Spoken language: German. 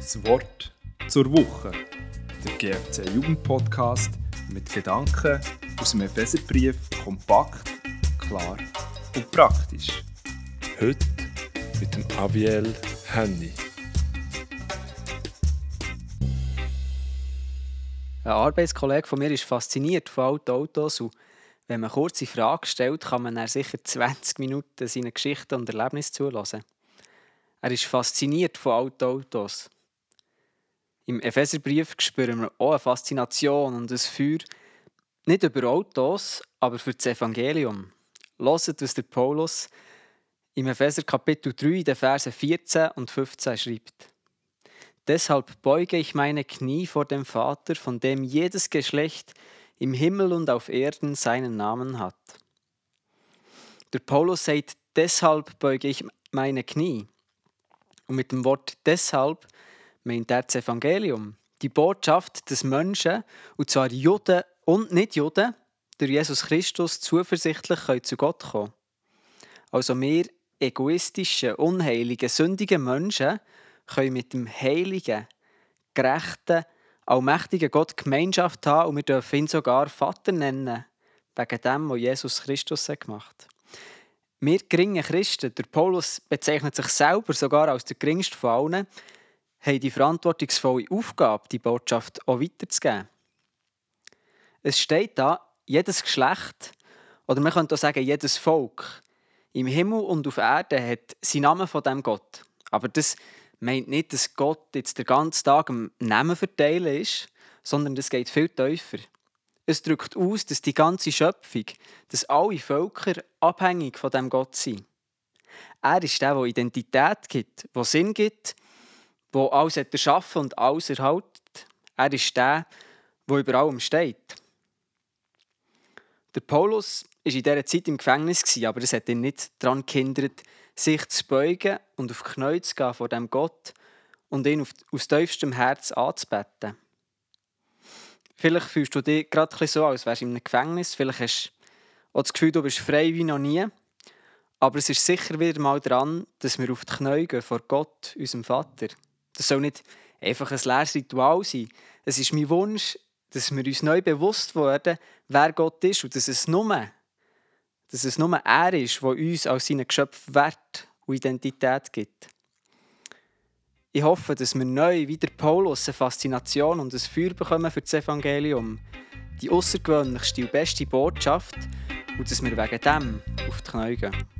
Das Wort zur Woche. Der GFC Jugendpodcast mit Gedanken aus dem Epheserbrief kompakt, klar und praktisch. Heute mit dem Aviel Henny. Ein Arbeitskollege von mir ist fasziniert von alten Autos und wenn man kurze Fragen stellt, kann man dann sicher 20 Minuten seine Geschichten und Erlebnisse zulassen. Er ist fasziniert von alten Autos. Im Epheserbrief spüren wir auch eine Faszination und ein Feuer, nicht über Autos, aber für das Evangelium. Hört, was der Paulus im Epheser Kapitel 3, in den Versen 14 und 15 schreibt. Deshalb beuge ich meine Knie vor dem Vater, von dem jedes Geschlecht im Himmel und auf Erden seinen Namen hat. Der Paulus sagt, deshalb beuge ich meine Knie. Und mit dem Wort deshalb meint er das Evangelium. Die Botschaft des Menschen, und zwar Juden und Nicht-Juden, durch Jesus Christus zuversichtlich können zu Gott kommen. Also wir egoistischen, unheiligen, sündigen Menschen können mit dem heiligen, gerechten, allmächtigen Gott Gemeinschaft haben und wir dürfen ihn sogar Vater nennen, wegen dem, was Jesus Christus gemacht hat. Wir geringen Christen, der Paulus bezeichnet sich selber sogar als der geringste von allen, haben die verantwortungsvolle Aufgabe, die Botschaft auch weiterzugeben. Es steht da, jedes Geschlecht, oder man könnte auch sagen, jedes Volk im Himmel und auf Erden hat seinen Namen von dem Gott. Aber das meint nicht, dass Gott jetzt den ganzen Tag im Namen verteilen ist, sondern das geht viel tiefer. Es drückt aus, dass die ganze Schöpfung, dass alle Völker abhängig von dem Gott sind. Er ist der, der Identität gibt, der Sinn gibt, der alles erschaffen und alles erhält. Er ist der, der über allem steht. Der Paulus war in dieser Zeit im Gefängnis, aber es hat ihn nicht daran gehindert, sich zu beugen und auf die Knie zu gehen vor dem Gott und ihn aus tiefstem Herz anzubeten. Vielleicht fühlst du dich gerade so, als wärst du in einem Gefängnis. Vielleicht hast du auch das Gefühl, du bist frei wie noch nie. Aber es ist sicher wieder mal dran, dass wir auf die Knie gehen vor Gott, unserem Vater. Das soll nicht einfach ein leeres Ritual sein. Es ist mein Wunsch, dass wir uns neu bewusst werden, wer Gott ist und dass es nur, dass es nur er ist, der uns als seine Geschöpf Wert und Identität gibt. Ich hoffe, dass wir neu wieder Paulus eine Faszination und ein Feuer bekommen für das Evangelium, die außergewöhnlichste und beste Botschaft, und dass wir wegen dem auf die Knie gehen.